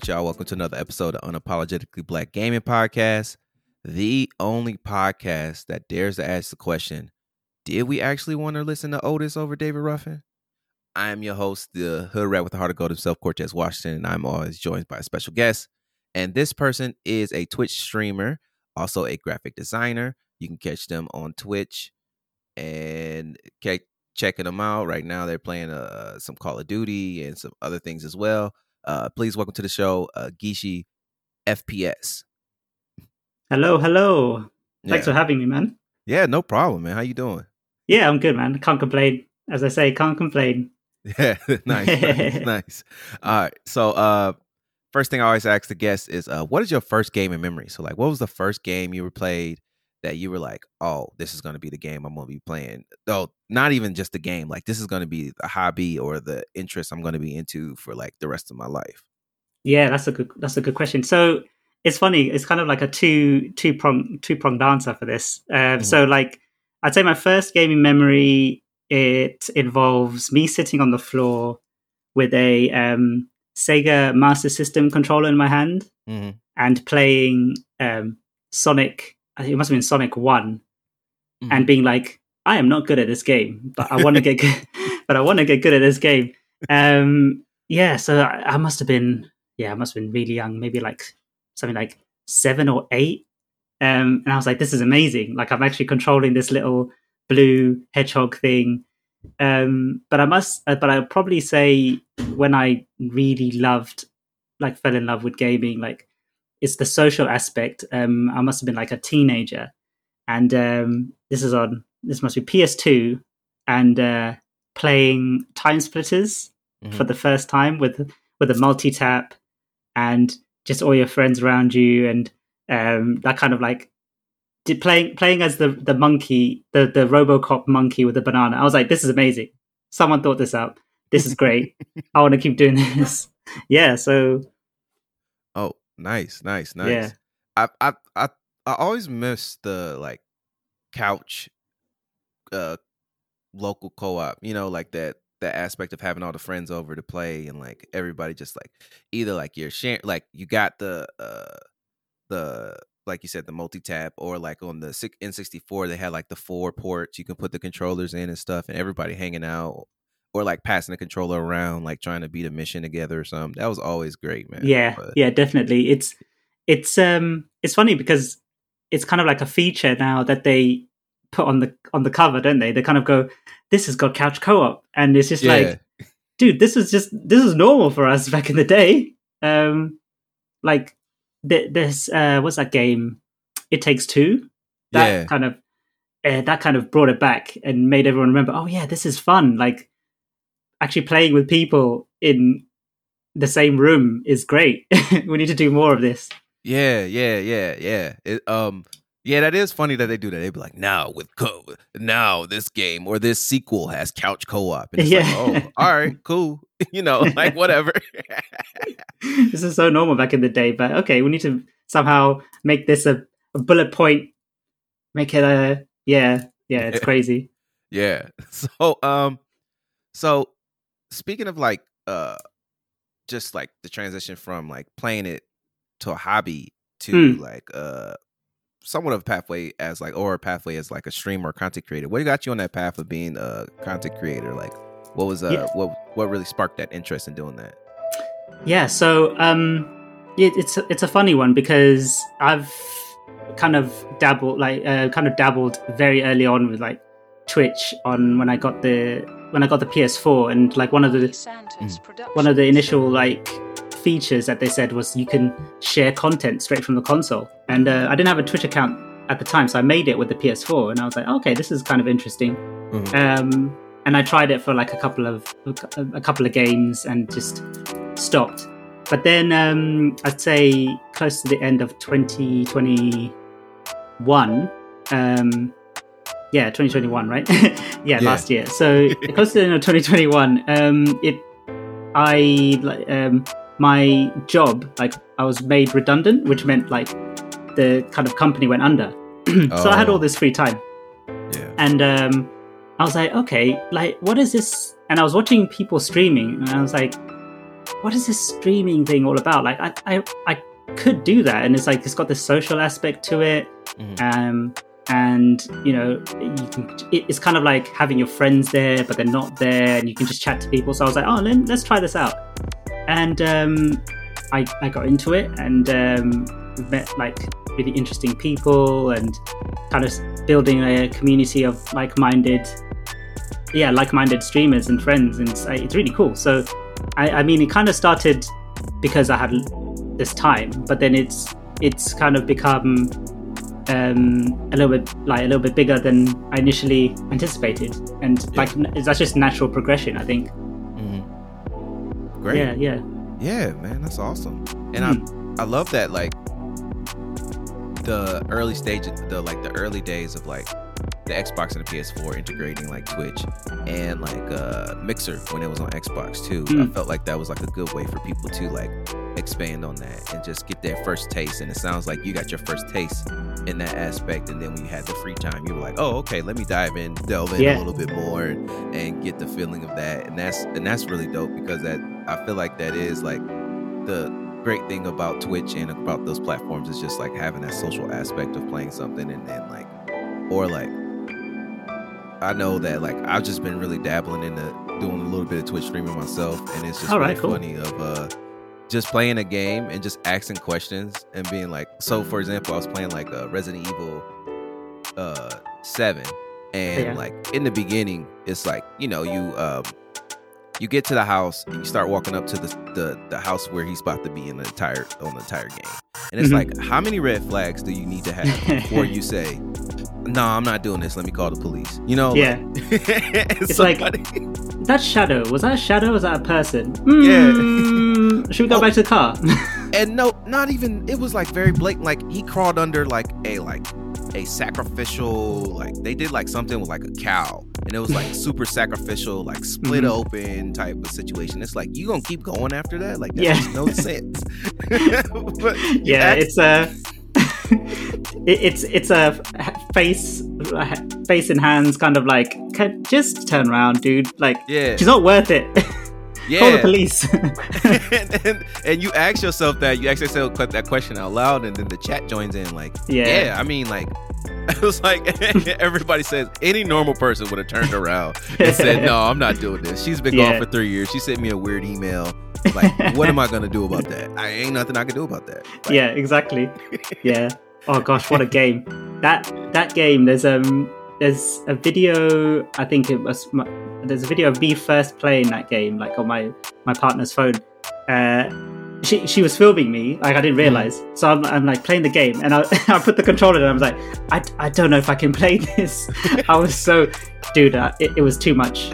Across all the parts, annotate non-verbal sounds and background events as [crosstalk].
right, y'all. Welcome to another episode of Unapologetically Black Gaming Podcast, the only podcast that dares to ask the question Did we actually want to listen to Otis over David Ruffin? I am your host, the hood rat with the heart of gold himself, Cortez Washington, and I'm always joined by a special guest. And this person is a Twitch streamer, also a graphic designer. You can catch them on Twitch and check, checking them out right now. They're playing uh, some Call of Duty and some other things as well. Uh, please welcome to the show, uh, Gishi FPS. Hello, hello. Thanks for having me, man. Yeah, no problem, man. How you doing? Yeah, I'm good, man. Can't complain. As I say, can't complain. [laughs] Yeah, [laughs] nice, nice, [laughs] nice. All right. So, uh, first thing I always ask the guests is, uh, what is your first game in memory? So, like, what was the first game you were played that you were like, oh, this is going to be the game I'm going to be playing? Though, not even just the game. Like, this is going to be the hobby or the interest I'm going to be into for like the rest of my life. Yeah, that's a good that's a good question. So it's funny. It's kind of like a two two prong two pronged answer for this. Uh, So like, I'd say my first gaming memory it involves me sitting on the floor with a um, Sega Master System controller in my hand Mm-hmm. and playing um, Sonic. It must have been Sonic One, Mhm. and being like, I am not good at this game, but I want to get good. [laughs] but I want to get good at this game. Um, yeah, so I, I must have been, yeah, I must have been really young, maybe like something like seven or eight. Um, and I was like, this is amazing. Like I'm actually controlling this little blue hedgehog thing. Um, but I must, uh, but I'll probably say when I really loved, like, fell in love with gaming, like, it's the social aspect. Um, I must have been like a teenager, and um, this is on this must be PS2, and uh, playing TimeSplitters for Mhm. the first time with with a multi tap, and just all your friends around you, and um, that kind of like did playing playing as the the monkey, the the RoboCop monkey with the banana. I was like, this is amazing. Someone thought this up. This is great. [laughs] I want to keep doing this. [laughs] Yeah. So nice, nice, nice. Yeah. I I I I always miss the like couch uh local co-op, you know, like that that aspect of having all the friends over to play and like everybody just like either like you're sharing like you got the uh the like you said the multi-tap or like on the six- N64 they had like the four ports you can put the controllers in and stuff and everybody hanging out or like passing the controller around like trying to beat a mission together or something. That was always great, man. yeah But- yeah definitely it's it's um it's funny because it's kind of like a feature now that they put on the on the cover don't they they kind of go this has got couch co-op and it's just Yeah. like dude this is just this is normal for us back in the day um like th- this uh what's that game it takes two that Yeah. kind of uh, that kind of brought it back and made everyone remember oh yeah this is fun like actually playing with people in the same room is great [laughs] we need to do more of this Yeah, yeah, yeah, yeah. It, um, yeah, that is funny that they do that. They'd be like, "Now with co, now this game or this sequel has couch co-op." And it's Yeah. like, oh, all right, cool. [laughs] you know, [laughs] like whatever. this is so normal back in the day but okay we need to somehow make this a, a bullet point make it a yeah yeah it's crazy yeah. So, um, so speaking of like, uh, just like the transition from like playing it to a hobby to Hmm. like uh somewhat of a pathway as like or a pathway as like a streamer or content creator what got you on that path of being a content creator like what was uh Yeah. what what really sparked that interest in doing that Yeah, so um, it, it's it's a funny one because I've kind of dabbled, like uh, kind of dabbled very early on with like Twitch on when I got the when I got the PS4, and like one of the one of the initial like features that they said was you can share content straight from the console, and uh, I didn't have a Twitch account at the time, so I made it with the PS4, and I was like, okay, this is kind of interesting. Mhm. Um, and I tried it for like a couple of a couple of games and just stopped. But then um, I'd say close to the end of 2021, um, yeah, 2021, right? yeah, [laughs] Yeah. last year. So [laughs] close to the end of 2021, um, it, I, like, um, my job, like, I was made redundant, which meant like the kind of company went under. [clears throat] so I had Oh. all this free time yeah and um, I was like, okay, like what is this? And I was watching people streaming, and I was like, what is this streaming thing all about? Like, I, I, I could do that, and it's like it's got this social aspect to it, Mhm. um, and you know, you can. It's kind of like having your friends there, but they're not there, and you can just chat to people. So I was like, oh, let, let's try this out, and um, I, I got into it, and um, met like really interesting people, and kind of building a community of like-minded yeah like-minded streamers and friends and it's, it's really cool so I, I mean it kind of started because i had this time but then it's it's kind of become um, a little bit like a little bit bigger than i initially anticipated and like that's just natural progression i think Mm-hmm. Great. yeah yeah Yeah, man, that's awesome. And Hmm. I I love that like the early stage the like the early days of like the Xbox and the PS4 integrating like Twitch and like uh Mixer when it was on Xbox too. I Hmm. felt like that was like a good way for people to like expand on that and just get their first taste. And it sounds like you got your first taste in that aspect. And then when you had the free time, you were like, oh, okay, let me dive in, delve in Yeah. a little bit more and, and get the feeling of that. And that's and that's really dope because that I feel like that is like the great thing about Twitch and about those platforms is just like having that social aspect of playing something and then like or like I know that like I've just been really dabbling into doing a little bit of Twitch streaming myself and it's just All really right, cool. funny of uh just playing a game and just asking questions and being like so for example I was playing like a Resident Evil uh 7 and Yeah. like in the beginning it's like you know you um you get to the house and you start walking up to the the, the house where he's about to be in the entire on the entire game. And it's Mhm. like how many red flags do you need to have before you say [laughs] no i'm not doing this. Let me call the police. You know yeah. [laughs] it's like- that shadow was that a shadow was that a person Should we go Oh. back to the car and no not even it was like very blatant like he crawled under like a like a sacrificial like they did like something with like a cow and it was like [laughs] super sacrificial like split Mhm. open type of situation it's like you gonna keep going after that like that Yeah. makes no sense [laughs] But you yeah it's a [laughs] it, it's it's a face face in hands kind of like just turn around dude like yeah she's not worth it yeah. Call the police. And, [laughs] and, and you ask yourself that you ask yourself that question out loud and then the chat joins in like Yeah. yeah i mean like [laughs] it was like [laughs] everybody says any normal person would have turned around and said no i'm not doing this. She's been Yeah. gone for three years. She sent me a weird email like what am i gonna do about that? I ain't nothing i can do about that. Like, yeah exactly. Yeah. Oh gosh what a game. That that game there's um there's a video i think it was my, there's a video of me first playing that game like on my my partner's phone. Uh she, she was filming me like i didn't realize. So I'm, I'm like playing the game and I, [laughs] I put the controller and i was like I, I don't know if i can play [laughs] this. I was so dude uh, it, it was too much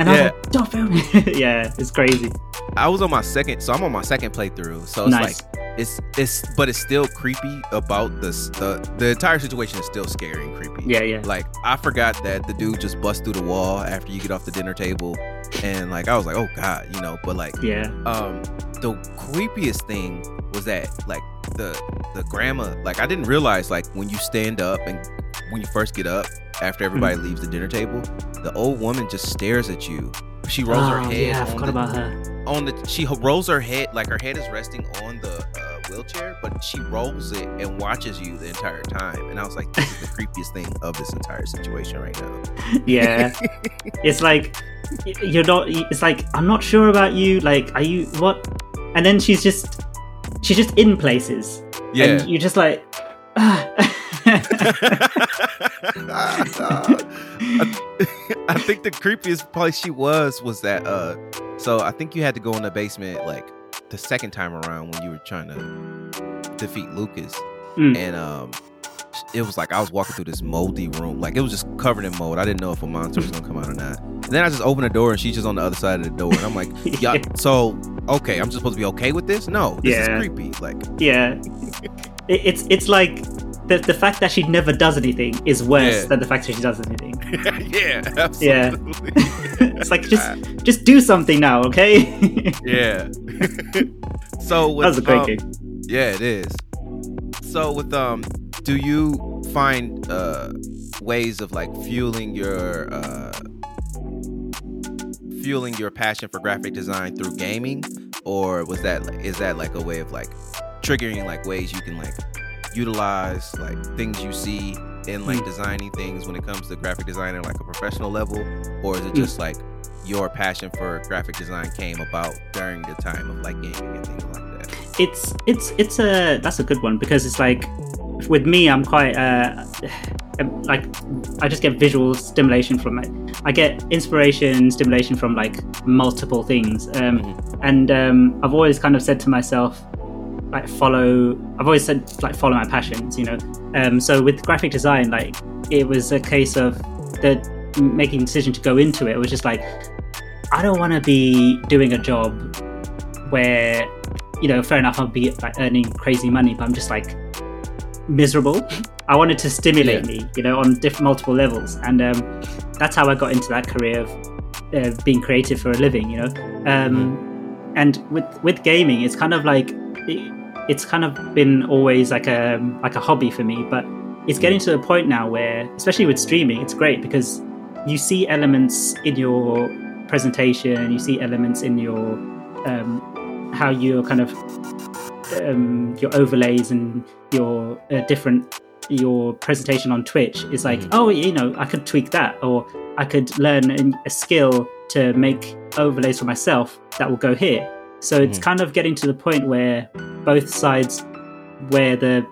and i was Yeah. like don't film me. [laughs] Yeah it's crazy. I was on my second so i'm on my second playthrough. So it's nice. like it's it's but it's still creepy about this the the entire situation is still scary and creepy. Yeah yeah. Like I forgot that the dude just busts through the wall after you get off the dinner table, and like I was like, oh god, you know. But like, yeah. um, the creepiest thing was that like the the grandma, like I didn't realize like when you stand up and when you first get up after everybody leaves the dinner table, the old woman just stares at you. She rolls her Oh, head yeah i forgot the, about her on the she rolls her head like her head is resting on the uh, wheelchair, but she rolls it and watches you the entire time. And I was like, this is the [laughs] creepiest thing of this entire situation right now. yeah [laughs] it's like you're not it's like i'm not sure about you like are you what and then she's just she's just in places Yeah. and you're just like [sighs] [laughs] I, [laughs] I think the creepiest place she was was that uh so I think you had to go in the basement like the second time around when you were trying to defeat Lucas. Mm. and um it was like I was walking through this moldy room like it was just covered in mold. I didn't know if a monster was gonna come out or not. And then I just opened the door and she's just on the other side of the door. And I'm like [laughs] yeah so okay I'm just supposed to be okay with this? No this Yeah. is creepy like yeah. [laughs] It's it's like the, the fact that she never does anything is worse Yeah. than the fact that she does anything [laughs] yeah Yeah. [laughs] it's like just just do something now okay [laughs] yeah. so with, that was a great um, game Yeah, it is. So with um, do you find uh ways of like fueling your uh fueling your passion for graphic design through gaming, or was that is that like a way of like triggering like ways you can like utilize like things you see in like Mm. designing things when it comes to graphic design at like a professional level, or is it Mm. just like your passion for graphic design came about during the time of like gaming and things like that? it's it's it's a that's a good one because it's like with me i'm quite uh [sighs] um, like i just get visual stimulation from it i get inspiration stimulation from like multiple things um and um i've always kind of said to myself like follow i've always said like follow my passions you know. Um so with graphic design like it was a case of the making decision to go into it, it was just like i don't want to be doing a job where you know fair enough i'll be like earning crazy money but i'm just like miserable. I wanted to stimulate Yeah. me you know on different multiple levels. And um, that's how i got into that career of uh, being creative for a living you know. Um, and with with gaming it's kind of like it, it's kind of been always like a like a hobby for me but it's getting to a point now where especially with streaming it's great because you see elements in your presentation you see elements in your um, how you're kind of um, your overlays and your uh, different your presentation on Twitch is like, Mhm. oh, you know, I could tweak that, or I could learn a skill to make overlays for myself that will go here. So it's Mhm. kind of getting to the point where both sides, where the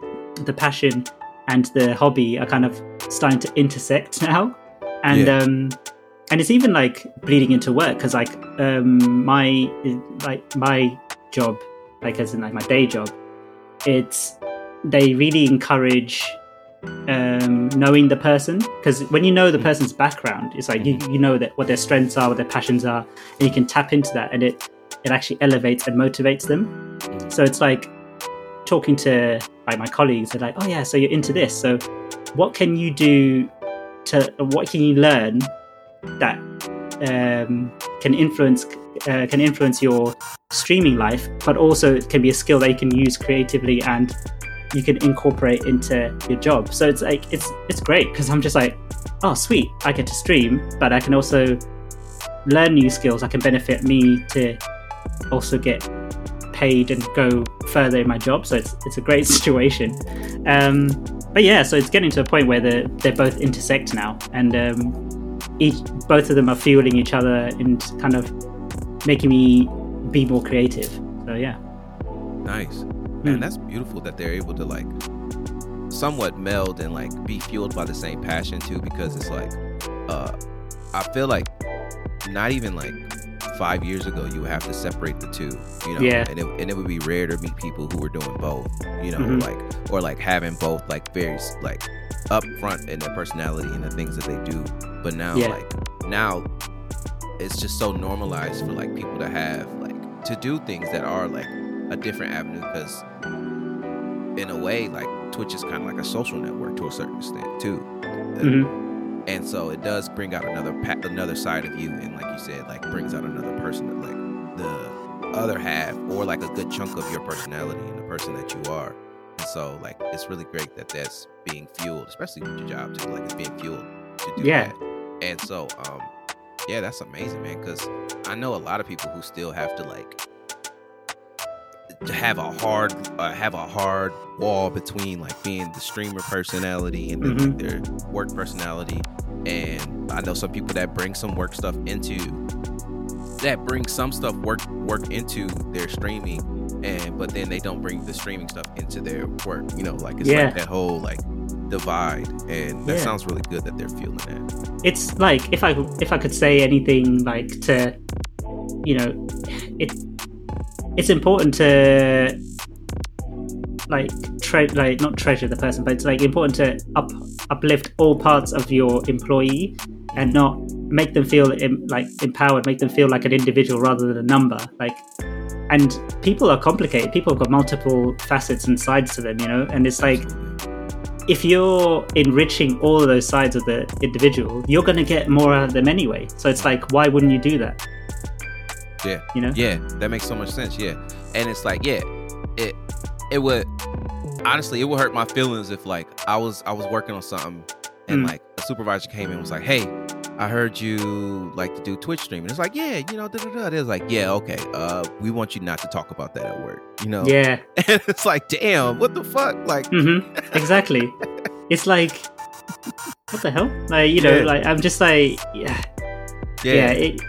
the passion and the hobby are kind of starting to intersect [laughs] now, and Yeah. um, and it's even like bleeding into work because like um my like my job like as in like my day job it's they really encourage um knowing the person. Because when you know the person's background it's like you, you know that what their strengths are what their passions are and you can tap into that. And it it actually elevates and motivates them so it's like talking to like my colleagues they're like oh yeah so you're into this so what can you do to what can you learn that um, can influence uh, can influence your streaming life, but also it can be a skill that you can use creatively and you can incorporate into your job. So it's like it's it's great because I'm just like, oh sweet, I get to stream, but I can also learn new skills. that can benefit me to also get paid and go further in my job. So it's it's a great [laughs] situation. Um, but yeah, so it's getting to a point where they're, they're both intersect now, and um, each both of them are fueling each other and kind of making me be more creative. So yeah, Nice. Man, Mm. that's beautiful that they're able to like somewhat meld and like be fueled by the same passion too because it's like uh I feel like not even like five years ago you would have to separate the two, you know. Yeah. And it and it would be rare to meet people who were doing both, you know, Mhm. like or like having both like very like upfront in their personality and the things that they do. But now Yeah. like now it's just so normalized for like people to have like to do things that are like a different avenue because in a way like twitch is kind of like a social network to a certain extent too hmm and so it does bring out another pa- another side of you and like you said like brings out another person that like the other half or like a good chunk of your personality and the person that you are and so like it's really great that that's being fueled especially with your job too like it's being fueled to do Yeah. that and so um yeah that's amazing man because i know a lot of people who still have to like to have a hard uh, have a hard wall between like being the streamer personality and then like their work personality and i know some people that bring some work stuff into that bring some stuff work work into their streaming and but then they don't bring the streaming stuff into their work you know like it's Yeah. like that whole like divide and that Yeah. sounds really good that they're feeling that it's like if I if I could say anything like to, you know, it it's important to like tre- like not treasure the person, but it's like important to up uplift all parts of your employee and not make them feel em- like empowered, make them feel like an individual rather than a number. Like, and people are complicated. People have got multiple facets and sides to them, you know. And it's like if you're enriching all of those sides of the individual, you're going to get more out of them anyway. So it's like, why wouldn't you do that? Yeah. You know? Yeah, that makes so much sense. Yeah, and it's like, yeah, it it would honestly, it would hurt my feelings if like I was I was working on something and Mm. like a supervisor came in and was like, hey, I heard you like to do Twitch streaming. It's like, yeah, you know, da da da. It's like, yeah, okay. Uh, we want you not to talk about that at work. You know. Yeah. [laughs] And it's like, damn, what the fuck? Like, hmm [laughs] Exactly. it's like, what the hell? Like, you know, Yeah. like I'm just like, yeah, yeah, yeah. it,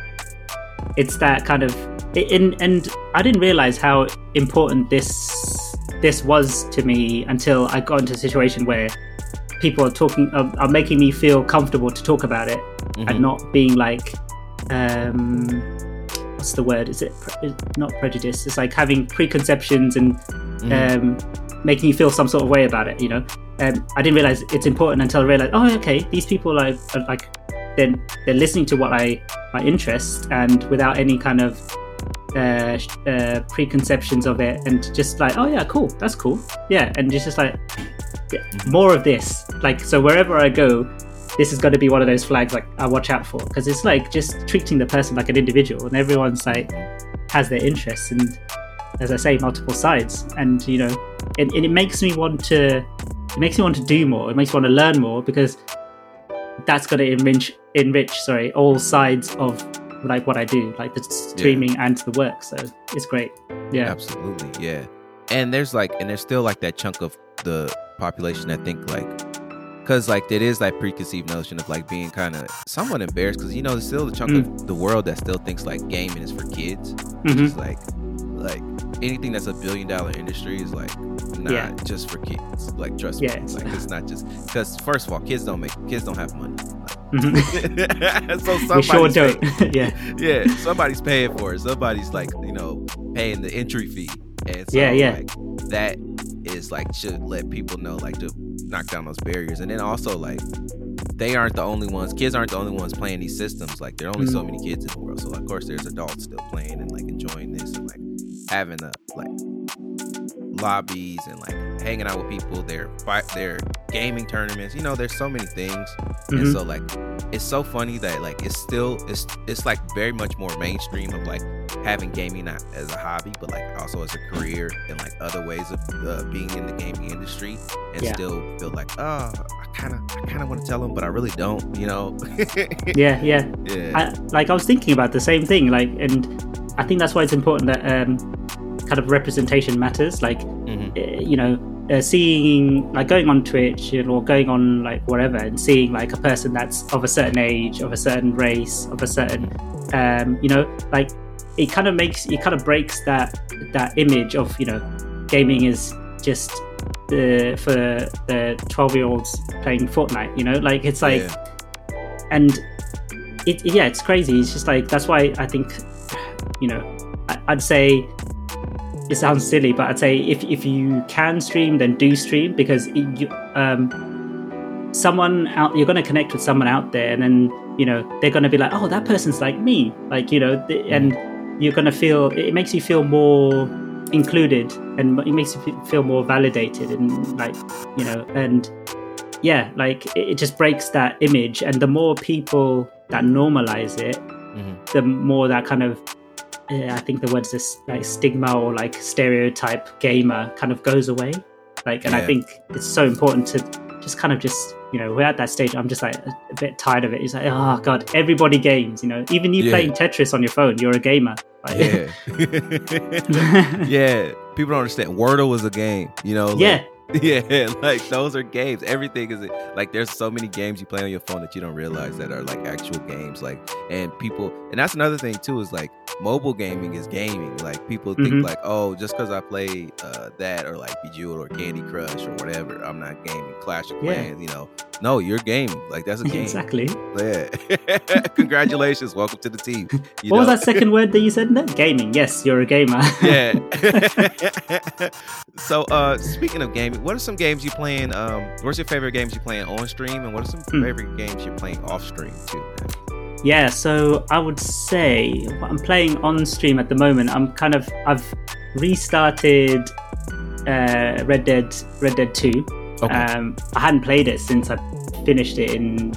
it's that kind of, it, and I didn't realize how important this this was to me until I got into a situation where people are talking are, are making me feel comfortable to talk about it mhm, and not being like um what's the word? Is it pre- not prejudice? It's like having preconceptions and mhm. um making you feel some sort of way about it you know? Um, i didn't realize it's important until i realized oh okay these people are, are like they're, they're listening to what i my interest and without any kind of uh, uh preconceptions of it and just like oh yeah cool that's cool. Yeah and it's just like yeah, more of this. Like so wherever i go this is going to be one of those flags like I watch out for because it's like just treating the person like an individual and everyone's like has their interests and as I say multiple sides. And you know and, and it makes me want to it makes me want to do more. It makes me want to learn more because that's going to enrich enrich sorry all sides of like what I do like the streaming and the work so it's great yeah Absolutely, yeah. And there's like, and there's still like that chunk of the population that think like, because like it is that preconceived notion of like being kind of somewhat embarrassed because you know there's still a chunk Mm. of the world that still thinks like gaming is for kids. Mhm. It's like, like anything that's a billion dollar industry is like not Yeah. just for kids. Like trust Yeah, me, it's- like it's not just because first of all, kids don't make kids don't have money. Mhm. [laughs] so we sure don't [laughs] yeah yeah, somebody's paying for it. Somebody's like, you know, paying the entry fee. And so Yeah, yeah. like that is like should let people know like to knock down those barriers. And then also like they aren't the only ones kids aren't the only ones playing these systems. Like there are only so Mm. many kids in the world. So of course there's adults still playing and like enjoying this having a like lobbies and like hanging out with people, their fight their gaming tournaments. You know, there's so many things. And Mhm. so like it's so funny that like it's still it's it's like very much more mainstream of like having gaming not as a hobby but like also as a career and like other ways of uh, being in the gaming industry and Yeah. still feel like oh I kind of I kind of want to tell them but I really don't you know yeah yeah [laughs] yeah I, like I was thinking about the same thing, like, and I think that's why it's important that um, kind of representation matters. Like, Mhm. uh, you know, uh, seeing like going on Twitch or going on like whatever, and seeing like a person that's of a certain age, of a certain race, of a certain, um, you know, like it kind of makes it kind of breaks that that image of you know, gaming is just the for the twelve year olds playing Fortnite. You know, like it's like Yeah. and it yeah it's crazy it's just like that's why i think you know i'd say it sounds silly but i'd say if, if you can stream then do stream because it, you, um, someone out you're going to connect with someone out there and then you know they're going to be like oh that person's like me like you know th- and you're going to feel it makes you feel more included and it makes you feel more validated and like you know and yeah like it, it just breaks that image and the more people that normalize it Mhm. the more that kind of uh, i think the word's this like stigma or like stereotype gamer kind of goes away. Like and i think it's so important to just kind of just you know we're at that stage i'm just like a, a bit tired of it. It's like oh god everybody games you know. Even you Yeah. playing tetris on your phone you're a gamer. Like- yeah. [laughs] [laughs] Yeah people don't understand. Wordle was a game you know like, yeah [laughs] Yeah, like those are games. Everything is like there's so many games you play on your phone that you don't realize that are like actual games. Like and people and that's another thing too is like mobile gaming is gaming. Like people think Mhm. like, oh, just because I play uh, that or like Bejeweled or Candy Crush or whatever, I'm not gaming. Clash of Yeah. Clans, you know. No, you're gaming. Like that's a [laughs] game. exactly Yeah. [laughs] Congratulations. Welcome to the team. You what was that second word that you said no? gaming yes you're a gamer yeah. so uh speaking of gaming, what are some games you playing? Um what's your favorite games you playing on stream and what are some Hmm. favorite games you're playing off stream too? Yeah, so I would say what I'm playing on stream at the moment. I'm kind of I've restarted uh, Red Dead Red Dead Two. Okay. Um, I hadn't played it since I finished it in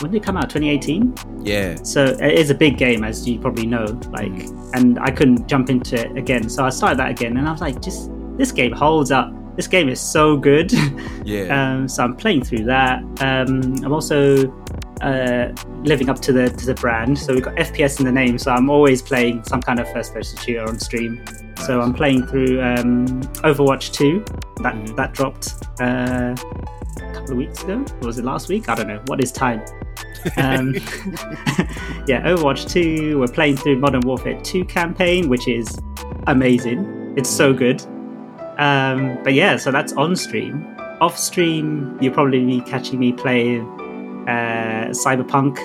when did it come out? 2018. yeah. So it is a big game, as you probably know. Like, and I couldn't jump into it again, so I started that again, and I was like, just this game holds up. This game is so good. [laughs] Yeah. Um, so I'm playing through that. Um, I'm also uh, living up to the to the brand. So we've got FPS in the name. So I'm always playing some kind of first person shooter on stream. So I'm playing through um, Overwatch 2. That Mhm. that dropped uh, a couple of weeks ago. Or was it last week? I don't know. What is time? Um, [laughs] [laughs] yeah, Overwatch 2. We're playing through Modern Warfare 2 campaign, which is amazing. It's so good. Um, but yeah, so that's on stream. Off stream, you'll probably be catching me playing uh, Cyberpunk.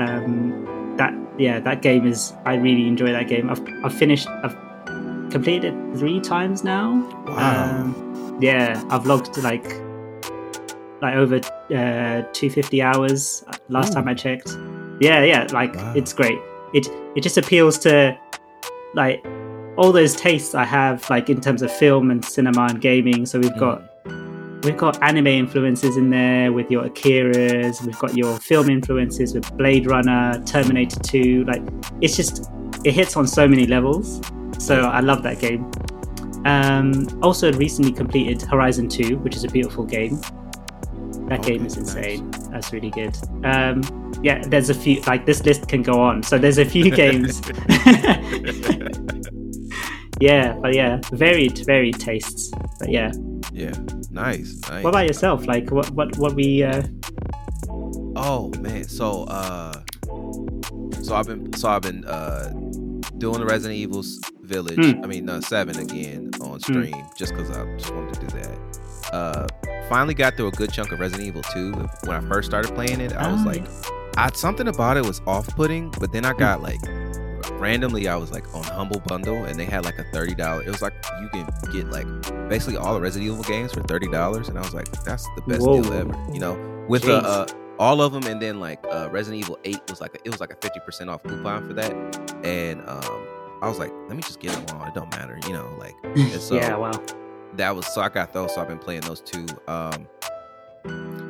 Um, that yeah, that game is. I really enjoy that game. I've I've finished. I've completed it three times now. Wow. Um, yeah, I've logged like like over uh, 250 hours uh, last Ooh. time I checked. Yeah, yeah, like Wow. it's great. It it just appeals to like all those tastes I have, like in terms of film and cinema and gaming. So we've Mm. got we've got anime influences in there with your Akira's. We've got your film influences with Blade Runner, Terminator 2. Like it's just it hits on so many levels. So I love that game. Um, also recently completed Horizon 2, which is a beautiful game. That Okay, game is nice. insane. That's really good. Um, yeah, there's a few like this list can go on. So there's a few [laughs] games. [laughs] yeah, but yeah, varied, varied tastes. But yeah, yeah. Nice. Nice. what about yourself? Like, what, what, what we? Uh, Oh man, so uh so I've been so I've been uh doing the Resident Evil Village. Hmm. I mean, uh, 7 again on stream just cuz I just wanted to do that. Uh finally got through a good chunk of Resident Evil 2 when I first started playing it. I was Ah, like I something about it was off-putting, but then I got like randomly I was like on Humble Bundle and they had like a $30. It was like you can get like basically all the Resident Evil games for $30 and I was like that's the best Whoa. deal ever, you know. With Jeez. uh, all of them and then like uh resident evil 8 was like a, it was like a 50% off coupon for that and um i was like let me just get them all it don't matter you know like [laughs] so yeah, wow. that was so i got those so i've been playing those two um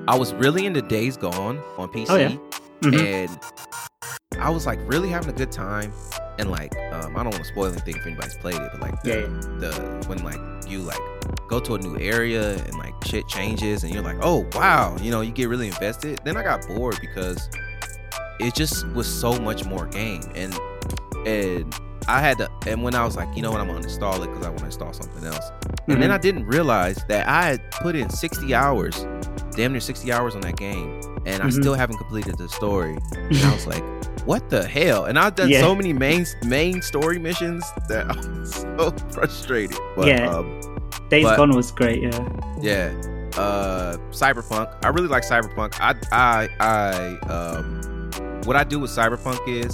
i was really into days gone on pc Oh, yeah. Mhm. and i was like really having a good time and like um i don't want to spoil anything if anybody's played it but like the, Yeah, the when like you like go to a new area and like shit changes and you're like oh wow you know you get really invested then i got bored because it just was so much more game. And and i had to and when i was like you know what i'm gonna install it because i want to install something else. And then Mhm. i didn't realize that i had put in 60 hours damn near 60 hours on that game and i Mhm. still haven't completed the story and i was [laughs] like what the hell and i've done Yeah. so many main main story missions that [laughs] I'm so frustrated but Yeah. um Days but- Gone was great. Yeah. yeah. Uh Cyberpunk. I really like Cyberpunk. I I I um what I do with Cyberpunk is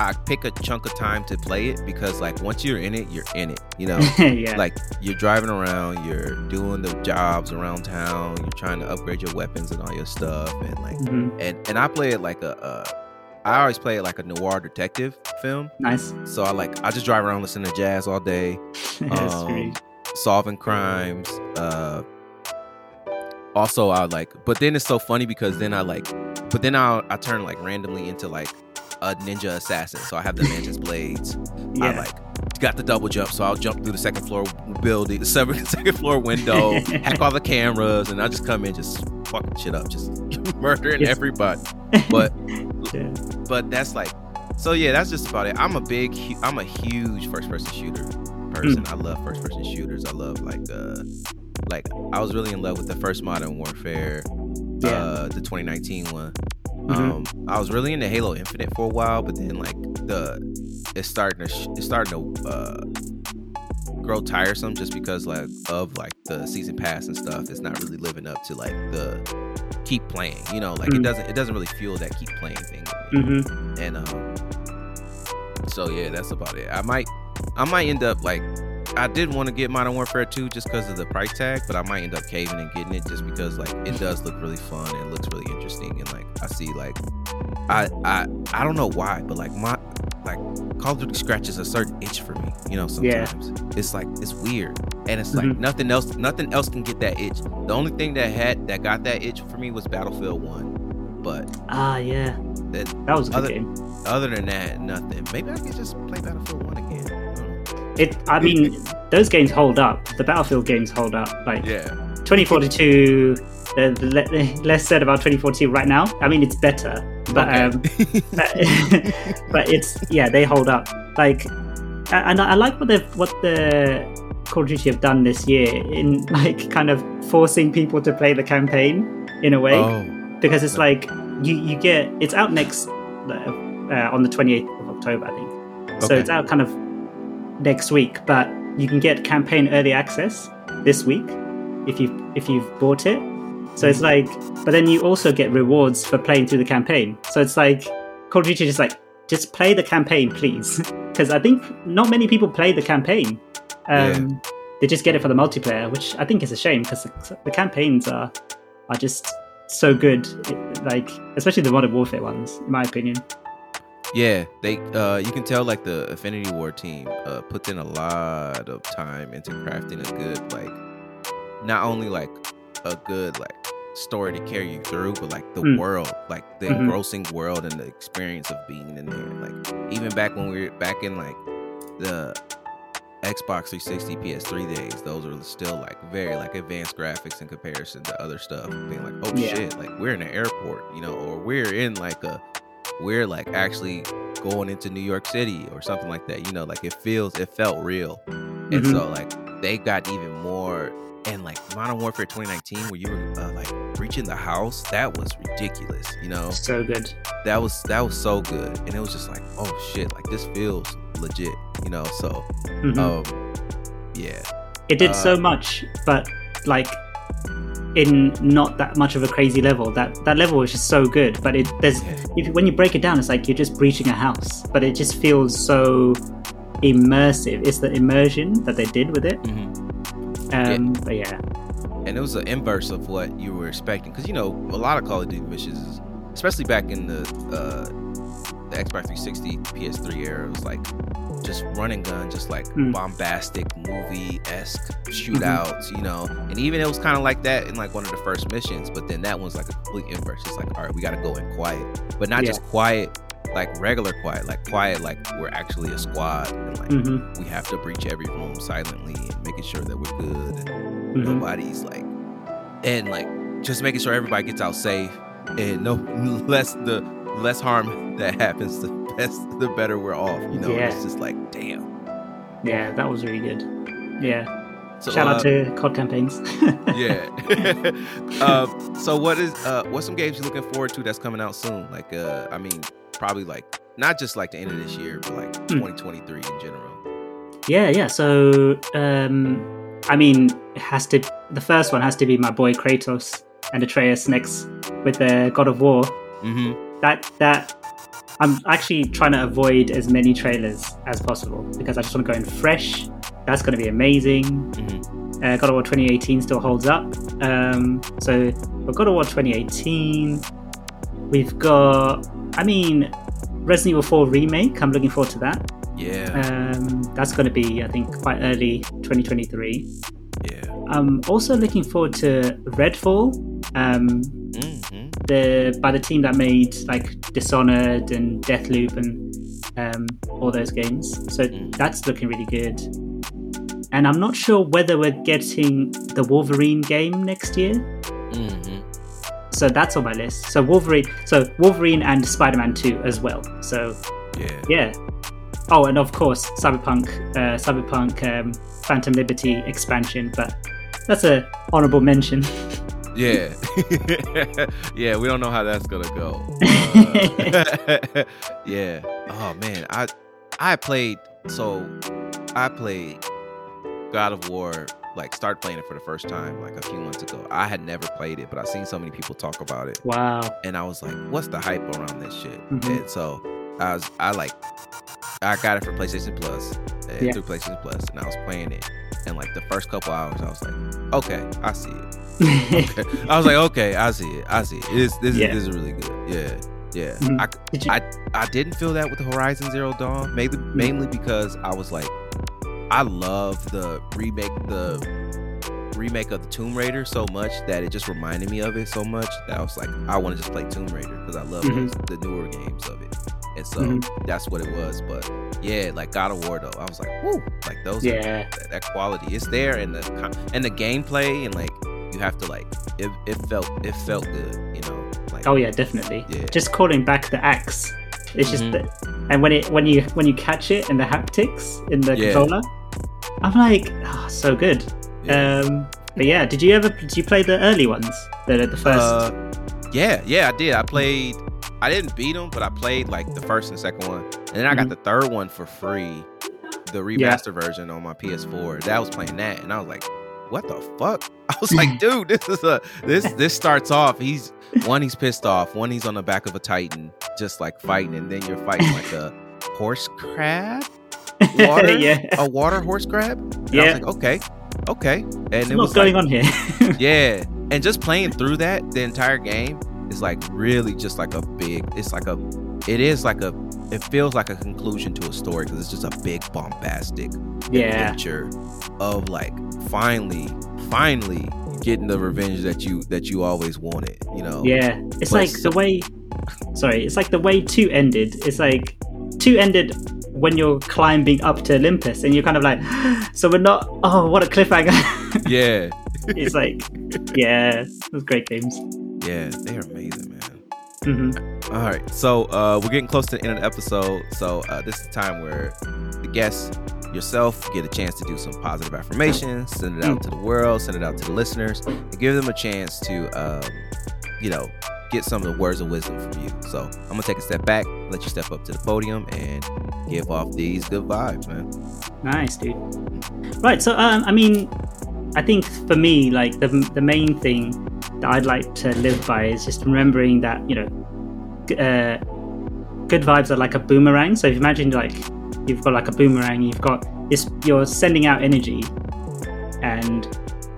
I pick a chunk of time to play it because like once you're in it, you're in it. You know? [laughs] yeah. like you're driving around, you're doing the jobs around town, you're trying to upgrade your weapons and all your stuff and like Mhm. and and I play it like a uh always play it like a noir detective film. Nice. So I like I just drive around listening to jazz all day [laughs] um, solving crimes. Uh, also, I like, but then it's so funny because then I like, but then I I turn like randomly into like a ninja assassin. So I have the mantis blades. I like got the double jump, so I'll jump through the second floor building, [laughs] the second floor window, [laughs] hack all the cameras, and I'll just come in just fucking shit up, just [laughs] murdering Yes. everybody. But yeah. but that's like so yeah that's just about it i'm a big i'm a huge first person shooter person i love first person shooters i love like uh like i was really in love with the first modern warfare Yeah. uh the 2019 one Mhm. um i was really into halo infinite for a while but then like the it's starting to sh- it's starting to uh grow tiresome just because like of like the season pass and stuff it's not really living up to like the keep playing you know like it Mm. doesn't it doesn't really fuel that keep playing thing with me hmm and um so yeah that's about it i might i might end up like i did want to get modern warfare 2 just because of the price tag but i might end up caving and getting it just because like it does look really fun and looks really interesting and like i see like i i i don't know why but like my like call of duty scratches a certain itch for me you know Yeah. sometimes it's like it's weird and it's like Mhm. nothing else nothing else can get that itch the only thing that had that got that itch for me was battlefield 1 but Ah, yeah. that That was a good Other- game. other than that, nothing. Maybe I could just play Battlefield One again. I. It. I mean, those games hold up. The Battlefield games hold up. Like Yeah, 2042 the, the le- [laughs] less said about 2042 right now. I mean, it's better, but Okay. um, but, [laughs] but it's yeah, they hold up. Like, and I I like what the what the Call of Duty have done this year in [laughs] like kind of forcing people to play the campaign in a way oh, because it's like you you get it's out next uh, uh, on the 28th of October, I think. So Okay. it's out kind of next week, but you can get campaign early access this week if you if you've bought it. So it's like, but then you also get rewards for playing through the campaign. So it's like Call of Duty is just like just play the campaign, please, [laughs] because I think not many people play the campaign. Um, They just get it for the multiplayer, which I think is a shame because the, the campaigns are are just so good. It- like especially the Modern Warfare ones, in my opinion. Yeah. They uh, you can tell like the Infinity Ward team uh puts in a lot of time into crafting a good like, not only like a good like story to carry you through, but like the Mm. world, like the Mhm. engrossing world and the experience of being in there. Like even back when we were back in like the Xbox 360, PS3 days, those are still like very like advanced graphics in comparison to other stuff. Being like, oh Yeah. shit, like we're in an airport, you know, or we're in like a, we're like actually going into New York City or something like that. You know, like it feels, it felt real, and Mhm. so like they got even more. And like Modern Warfare 2019, where you were uh, like breaching the house, that was ridiculous. You know, So good. that was that was so good, and it was just like, oh shit, like this feels legit. You know, so Mhm. um, yeah, it did uh, so much, but like in not that much of a crazy level. That that level was just so good, but it there's if, when you break it down, it's like you're just breaching a house, but it just feels so immersive. It's the immersion that they did with it. hmm Um, But yeah, and it was the inverse of what you were expecting because you know a lot of Call of Duty missions, especially back in the uh, the Xbox 360, PS3 era, was like just run and gun, just like Mm. bombastic movie esque shootouts, you know. And even it was kind of like that in like one of the first missions, but then that one's like a complete inverse. It's like all right, we got to go in quiet, but not Yeah. just quiet. Like regular quiet, like quiet, like we're actually a squad, and like hmm we have to breach every room silently and making sure that we're good and hmm nobody's like and like just making sure everybody gets out safe and no [laughs] less the less harm that happens the best the better we're off you know Yeah. it's just like damn yeah, that was really good. Yeah, so shout uh, out to COD campaigns. [laughs] yeah um [laughs] so what is uh what's some games you're looking forward to that's coming out soon like uh i mean probably like not just like the end of this year but like Hmm. 2023 in general Yeah, yeah. So, um, I mean, it has to. The first one has to be my boy Kratos and Atreus next with the God of War. mm-hmm That that I'm actually trying to avoid as many trailers as possible because I just want to go in fresh. That's going to be amazing. mm-hmm Uh, God of War 2018 still holds up. Um, so for God of War 2018, we've got. I mean, Resident Evil 4 remake. I'm looking forward to that. yeah Um, that's going to be, I think, quite early 2023. yeah I'm also looking forward to Redfall, um, the by the team that made like Dishonored and Deathloop and um, all those games. So Mm. that's looking really good. And I'm not sure whether we're getting the Wolverine game next year. mm-hmm So that's on my list. So Wolverine, so Wolverine and Spider-Man 2 as well. So yeah yeah. Oh, and of course, Cyberpunk, uh, Cyberpunk um, Phantom Liberty expansion, but that's a honorable mention. [laughs] Yeah. [laughs] yeah, we don't know how that's gonna go. [laughs] Uh, [laughs] yeah. Oh man, I I played so I played God of War, like started playing it for the first time like a few months ago. I had never played it, but I've seen so many people talk about it. wow. And I was like, what's the hype around this shit? Mhm. And so I was I like I got it for PlayStation Plus Yeah. through PlayStation Plus and I was playing it. And like the first couple hours I was like, okay, I see it. [laughs] Okay. I was like, okay, I see it. I see it. This this, Yeah. is, this is really good. Yeah, yeah. Mhm. I? I I didn't feel that with the Horizon Zero Dawn, mainly mainly because I was like, I love the remake the remake of the Tomb Raider so much that it just reminded me of it so much that I was like, I want to just play Tomb Raider because I love Mhm. those, the newer games of it, and so Mhm. that's what it was. But yeah, like God of War though, I was like, whoo, like those are yeah. that, that quality is there and the and the gameplay and like you have to like it, it felt it felt good, you know. Like Oh yeah, definitely. Yeah. Just calling back the axe. It's just Mhm. the, and when it when you when you catch it in the haptics in the Yeah. controller, I'm like, oh, so good. yeah. Um, but yeah, did you ever did you play the early ones? The the first. Uh, yeah, yeah, I did. I played. I didn't beat them, but I played like the first and second one, and then I got Mhm. the third one for free, the remaster version on my PS4. That I was playing that, and I was like, "What the fuck?" [laughs] I was like, [laughs] "Dude, this is a this this starts off. He's one, he's pissed off. One, he's on the back of a Titan, just like fighting, and then you're fighting like a horse crab, [laughs] water, yeah. a water horse crab. And I Yeah. was like, okay, okay, and There's it was going like, on here. yeah, and just playing through that the entire game is like really just like a big. It's like a. It is like a. It feels like a conclusion to a story because it's just a big bombastic yeah. adventure of like finally, finally getting the revenge that you that you always wanted. You know. Yeah. It's But like so- the way sorry, it's like the way two ended. It's like two ended when you're climbing up to Olympus and you're kind of like [gasps] so we're not oh what a cliffhanger. [laughs] Yeah. it's like yeah, those great games. Yeah. They're amazing, man. hmm All right, so uh, we're getting close to the end of the episode. So uh, this is the time where the guests, yourself, get a chance to do some positive affirmations, send it out to the world, send it out to the listeners, and give them a chance to, um, you know, get some of the words of wisdom from you. So I'm gonna take a step back, let you step up to the podium, and give off these good vibes, man. Nice, dude. Right, so um, I mean, I think for me, like the the main thing that I'd like to live by is just remembering that you know, uh, good vibes are like a boomerang. So if you imagine like you've got like a boomerang, you've got this, you're sending out energy, and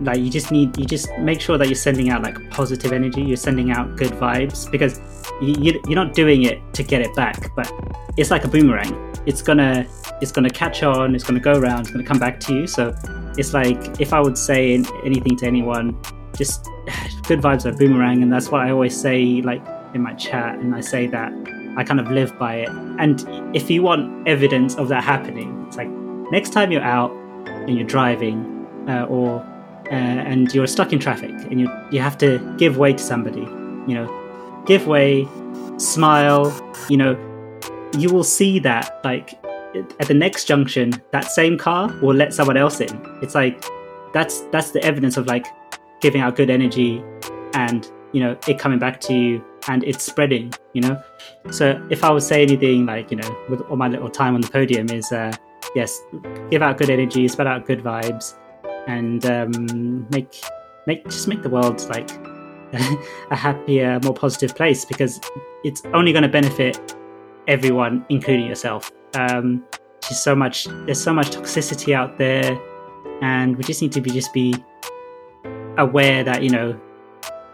like you just need you just make sure that you're sending out like positive energy. You're sending out good vibes because you, you, you're not doing it to get it back, but it's like a boomerang. It's gonna it's gonna catch on. It's gonna go around. It's gonna come back to you. So it's like if I would say anything to anyone, just [sighs] good vibes are boomerang, and that's what I always say. Like in my chat, and I say that I kind of live by it. And if you want evidence of that happening, it's like next time you're out and you're driving, uh, or uh, and you're stuck in traffic, and you you have to give way to somebody. You know, give way, smile. You know, you will see that like at the next junction, that same car will let someone else in. It's like that's that's the evidence of like giving out good energy and you know it coming back to you and it's spreading you know? So if i would say anything like you know with all my little time on the podium is uh yes give out good energy spread out good vibes and um make make just make the world like [laughs] a happier more positive place because it's only going to benefit everyone including yourself. Um there's so much there's so much toxicity out there and we just need to be just be aware that you know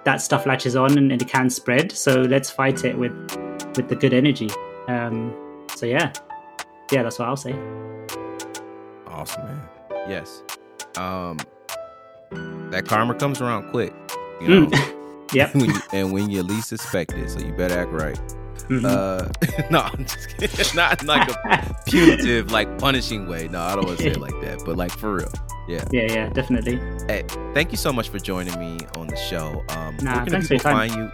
that stuff latches on and, and it can spread so let's fight it with with the good energy um so yeah yeah that's what i'll say Awesome, man. Yes. Um, that karma comes around quick. You know. Mm. [laughs] yep [laughs] when you, and when you least expect it, so you better act right. Mhm. Uh, [laughs] no, I'm just kidding. [laughs] Not in like a [laughs] punitive, like punishing way. No, I don't want to say it like that, but like for real. yeah yeah yeah, definitely Hey, thank you so much for joining me on the show. Um, Nah, where can people find you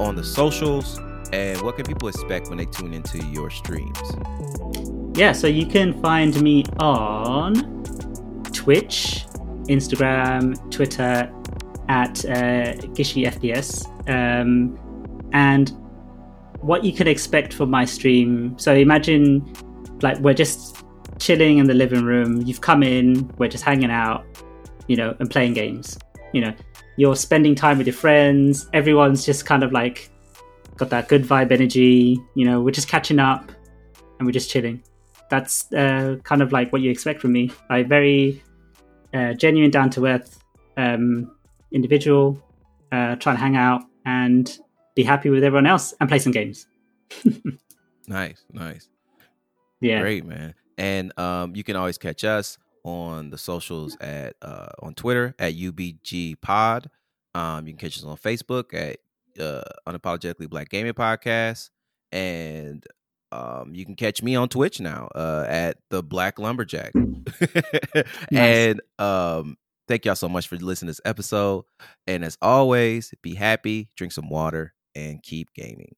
on the socials, and what can people expect when they tune into your streams? yeah so you can find me on twitch instagram twitter at uh, gishi fps um, and what you can expect from my stream. So imagine like we're just chilling in the living room. You've come in we're just hanging out you know and playing games. You know you're spending time with your friends. Everyone's just kind of like got that good vibe energy you know we're just catching up and we're just chilling. That's uh, kind of like what you expect from me. Like very uh, genuine, down to earth um, individual, uh, trying to hang out and be happy with everyone else and play some games. [laughs] Nice, nice. Yeah, Great, man. And um, you can always catch us on the socials at uh, on Twitter at UBG Pod. Um, you can catch us on Facebook at uh, Unapologetically Black Gaming Podcast, and um, you can catch me on Twitch now uh, at the Black Lumberjack. [laughs] and um, Thank y'all so much for listening to this episode. And as always, be happy, drink some water, and keep gaming.